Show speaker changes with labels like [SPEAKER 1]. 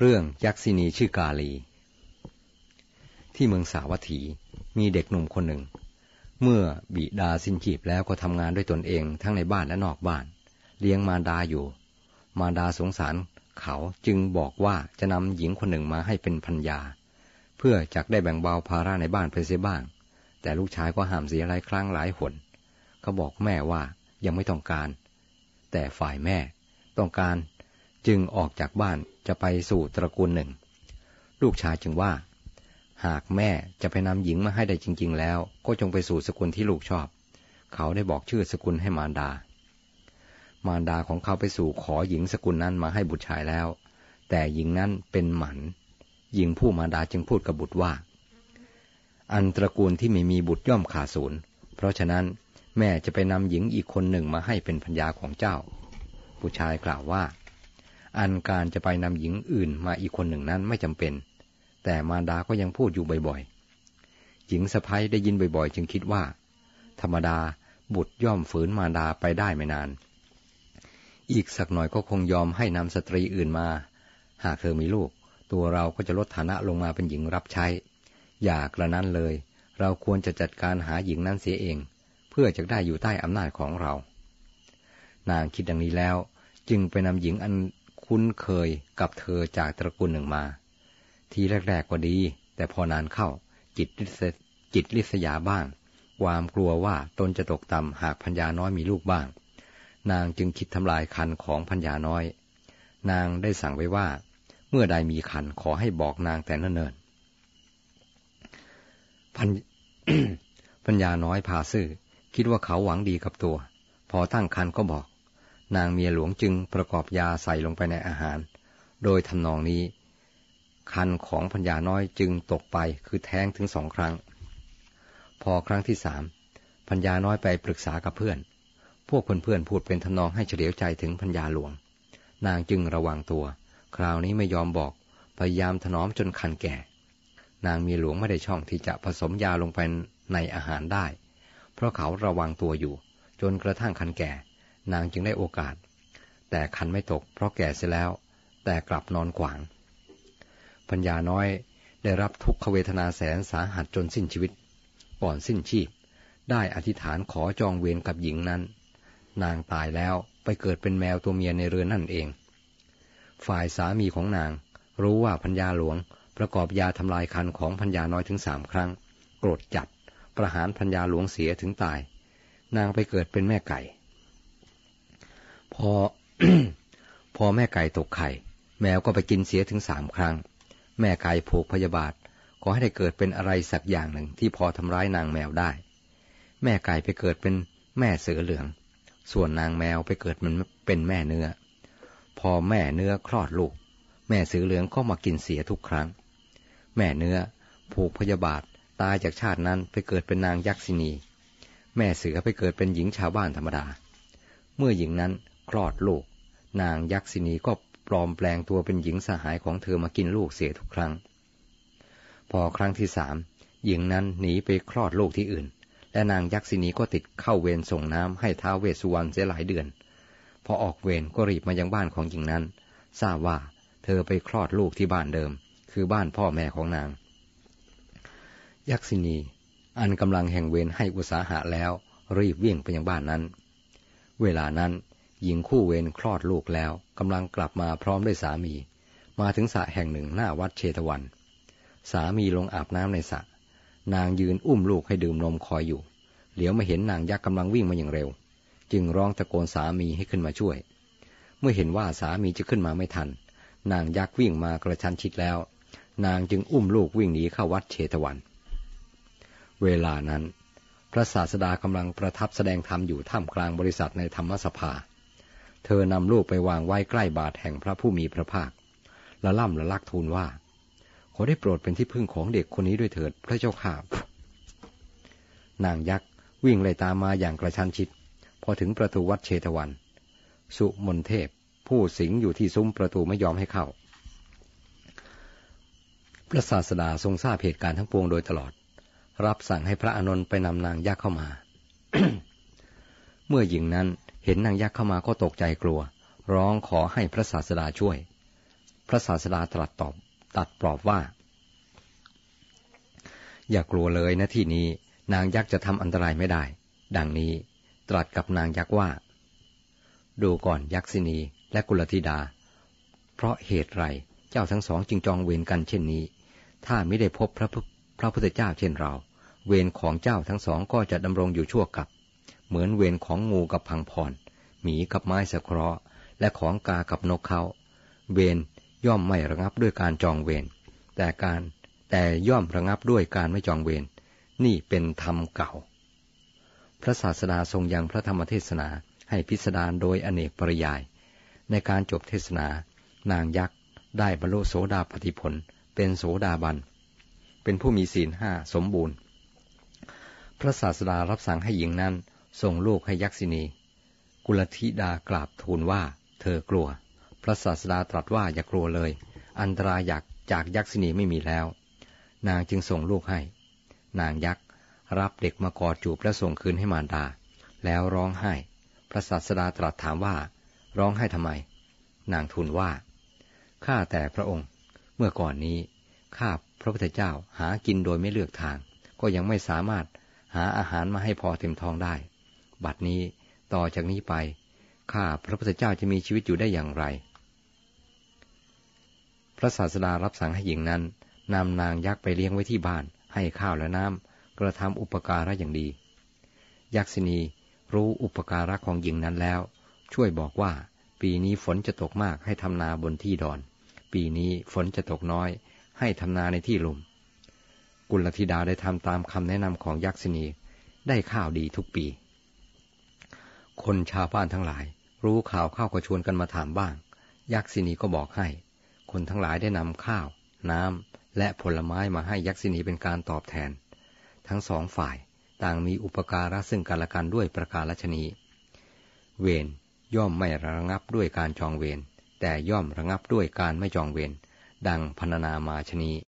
[SPEAKER 1] เรื่องยักษินีชื่อกาลี ที่เมืองสาวัตถีมีเด็กหนุ่มคนหนึ่ง เมื่อบิดาสิ้นจีบแล้วก็ทำงานด้วยตนเองทั้งในบ้านและนอกบ้าน เลี้ยงมารดาอยู่ มารดาสงสารเขาจึงบอกว่าจะนำหญิงคนหนึ่งมาให้เป็นพัญญาเพื่อจักได้แบ่งเบาภาระในบ้านไปเสียบ้าง แต่ลูกชายก็ห้ามเสียหลายครั้งหลายหนเขาบอกแม่ว่ายังไม่ต้องการ แต่ฝ่ายแม่ต้องการ จึงออกจากบ้านจะไปสู่ตระกูลหนึ่ง ลูกชายจึงว่า หากแม่จะไปนำหญิงมาให้ได้จริง ๆ แล้ว ก็จงไปสู่สกุลที่ลูกชอบ เขาได้บอกชื่อสกุลให้มารดา มารดาของเขาไปสู่ขอหญิงสกุลนั้นมาให้บุตรชายแล้ว แต่หญิงนั้นเป็นหมัน หญิงผู้มารดาจึงพูดกับบุตรว่า อันตระกูลที่ไม่มีบุตรย่อมขาดศูนย์ เพราะฉะนั้นแม่จะไปนำหญิงอีกคนหนึ่งมาให้เป็นพัญญาของเจ้า ผู้ชายกล่าวว่า อันการจะไปนำหญิงอื่นมาอีกคนหนึ่งนั้นไม่จำเป็น แต่มารดาก็ยังพูดอยู่บ่อยๆ หญิงสะพ้ยได้ยินบ่อยๆ จึงคิดว่า ธรรมดาบุตรย่อมฝืนมารดาไปได้ไม่นาน อีกสักหน่อยก็คงยอมให้นำสตรีอื่นมา หากเธอมีลูก ตัวเราก็จะลดฐานะลงมาเป็นหญิงรับใช้ อย่ากระนั้นเลย เราควรจะจัดการหาหญิงนั้นเสียเอง เพื่อจะได้อยู่ใต้อำนาจของเรา นางคิดดังนี้แล้วจึงไปนำหญิงอัน คุ้นเคยกับเธอจากตระกูลหนึ่งมา ทีแรกๆก็ดี แต่พอนานเข้าจิตจิตลิษยาบ้าง ความกลัวว่าตนจะตกต่ำหากพัญญาน้อยมีลูกบ้าง นางจึงคิดทำลายคันของพัญญาน้อย นางได้สั่งไว้ว่า เมื่อใดมีคันขอให้บอกนางแต่เนิ่นๆพันพัญญาน้อยพาซื่อคิดว่าเขาหวังดีกับตัว พอตั้งคันก็บอก นางเมียหลวงจึงประกอบยาใส่ลงไปในอาหาร โดยทำนองนี้ คันของพัญญาน้อยจึงตกไปคือแท้งถึงสองครั้ง พอครั้งที่สามพัญญาน้อยไปปรึกษากับเพื่อน พวกเพื่อนๆพูดเป็นทำนองให้เฉลียวใจถึงพัญญาหลวง นางจึงระวังตัว คราวนี้ไม่ยอมบอก พยายามถนอมจนคันแก่ นางเมียหลวงไม่ได้ช่องที่จะผสมยาลงไปในอาหารได้ เพราะเขาระวังตัวอยู่ จนกระทั่งคันแก่ นางจึงได้โอกาส แต่คันไม่ตกเพราะแก่เสียแล้ว แต่กลับนอนขวางปัญญาน้อยได้รับทุกขเวทนาแสนสาหัสจนสิ้นชีวิต ก่อนสิ้นชีพ ได้อธิษฐานขอจองเวรกับหญิงนั้น นางตายแล้วไปเกิดเป็นแมวตัวเมียในเรือนนั่นเอง ฝ่ายสามีของนางรู้ว่าพัญญาหลวง ประกอบยาทำลายคันของพัญญาน้อยถึงสามครั้ง โกรธจัดประหารพัญญาหลวงเสียถึงตาย นางไปเกิดเป็นแม่ไก่ พอ พอแม่ไก่ตกไข่ แมวก็ไปกินเสียถึงสามครั้ง แม่ไก่ผูกพยาบาท ขอให้ได้เกิดเป็นอะไรสักอย่างหนึ่งที่พอทำร้ายนางแมวได้ แม่ไก่ไปเกิดเป็นแม่เสือเหลือง ส่วนนางแมวไปเกิดมันเป็นแม่เนื้อ พอแม่เนื้อคลอดลูก แม่เสือเหลืองก็มากินเสียทุกครั้ง แม่เนื้อผูกพยาบาทตายจากชาตินั้นไปเกิดเป็นนางยักษินี แม่เสือไปเกิดเป็นหญิงชาวบ้านธรรมดา เมื่อหญิงนั้น คลอดลูก นางยักษินีก็ปลอมแปลงตัวเป็นหญิงสหายของเธอมากินลูกเสียทุกครั้ง พอครั้งที่สามหญิงนั้นหนีไปคลอดลูกที่อื่น และนางยักษินีก็ติดเข้าเวรส่งน้ำให้ท้าเวสุวรรณเสียหลายเดือน พอออกเวรก็รีบมายังบ้านของหญิงนั้น ทราบว่าเธอไปคลอดลูกที่บ้านเดิม คือบ้านพ่อแม่ของนาง ยักษินี อันกำลังแห่งเวรให้อุตสาหะแล้ว รีบวิ่งไปยังบ้านนั้น เวลานั้น หญิงคู่เวรคลอดลูกแล้วกำลังกลับมาพร้อมด้วยสามี มาถึงสระแห่งหนึ่งหน้าวัดเชตวัน สามีลงอาบน้ำในสระนางยืนอุ้มลูกให้ดื่มนมคอยอยู่ เหลียวมาเห็นนางยักษ์กำลังวิ่งมาอย่างเร็ว จึงร้องตะโกนสามีให้ขึ้นมาช่วย เมื่อเห็นว่าสามีจะขึ้นมาไม่ทัน นางยักษ์วิ่งมากระชันชิดแล้ว นางจึงอุ้มลูกวิ่งหนีเข้าวัดเชตวัน เวลานั้น พระศาสดากำลังประทับแสดงธรรมอยู่ท่ามกลางบริษัทในธรรมสภา เธอนำลูกไปวางไว้ใกล้บาทแห่งพระผู้มีพระภาค ละล่ำละลักทูลว่า ขอได้โปรดเป็นที่พึ่งของเด็กคนนี้ด้วยเถิดพระเจ้าข่านางยักษ์วิ่งไล่ตามมาอย่างกระชั้นชิด พอถึงประตูวัดเชตวัน สุมนเทพ ผู้สิงอยู่ที่ซุ้มประตูไม่ยอมให้เข้า พระศาสดาทรงทราบเหตุการณ์ทั้งปวงโดยตลอด รับสั่งให้พระอานนท์ไปนำนางยักษ์เข้ามา เมื่อหญิงนั้น เห็นนางยักษ์เข้ามาก็ตกใจกลัว ร้องขอให้พระศาสดาช่วย พระศาสดาตรัสตอบตัดปลอบว่า อย่ากลัวเลยนะที่นี้ นางยักษ์จะทำอันตรายไม่ได้ ดังนี้ตรัสกับนางยักษ์ว่า ดูก่อนยักษินีและกุลธิดา เพราะเหตุไรเจ้าทั้งสองจึงจองเวรกันเช่นนี้ ถ้าไม่ได้พบพระพระพุทธเจ้าเช่นเรา เวรของเจ้าทั้งสองก็จะดำรงอยู่ชั่วกับ เหมือนเวรของงูกับพังพร หมีกับไม้สะเคราะห์ และของกากับนกเขา เวรย่อมไม่ระงับด้วยการจองเวร แต่การแต่ย่อมระงับด้วยการไม่จองเวร นี่เป็นธรรมเก่า พระศาสดาทรงยังพระธรรมเทศนาให้พิสดารโดยอเนกปริยาย ในการจบเทศนา นางยักษ์ได้บรรลุโสดาปฏิผล เป็นโสดาบัน เป็นผู้มีศีลห้าสมบูรณ์ พระศาสดารับสั่งให้หญิงนั้น ส่งลูกให้ยักษินี กุลธิดากราบทูลว่า เธอกลัว พระศาสดาตรัสว่าอย่ากลัวเลย อันตรายอยากจากยักษินีไม่มีแล้ว นางจึงส่งลูกให้ นางยักษ์รับเด็กมากอดจูบและส่งคืนให้มารดา แล้วร้องไห้ พระศาสดาตรัสถามว่า ร้องไห้ทำไม นางทูลว่า ข้าแต่พระองค์ เมื่อก่อนนี้ ข้าพระพุทธเจ้าหากินโดยไม่เลือกทาง ก็ยังไม่สามารถหาอาหารมาให้พอเต็มท้องได้ บัดนี้ต่อจากนี้ไป ข้าพระพุทธเจ้าจะมีชีวิตอยู่ได้อย่างไร พระศาสดารับสั่งให้หญิงนั้นนำนางยักษ์ไปเลี้ยงไว้ที่บ้าน ให้ข้าวและน้ำกระทำอุปการะอย่างดี ยักษินีรู้อุปการะของหญิงนั้นแล้ว ช่วยบอกว่า ปีนี้ฝนจะตกมากให้ทำนาบนที่ดอน ปีนี้ฝนจะตกน้อย ให้ทำนาในที่ลุ่ม กุลธิดาได้ทำตามคำแนะนำของยักษินีได้ข้าวดีทุกปี คนชาวบ้านทั้งหลาย รู้ข่าวข้าวก็ชวนกันมาถามบ้าง ยักษินีก็บอกให้ คนทั้งหลายได้นำข้าว น้ำและผลไม้มาให้ยักษินีเป็นการตอบแทน ทั้งสองฝ่ายต่างมีอุปการะซึ่งกันและกันด้วยประการลชนีเวรย่อมไม่ระงับด้วยการจองเวรแต่ย่อมระงับด้วยการไม่จองเวรดังพรรณนามาชนี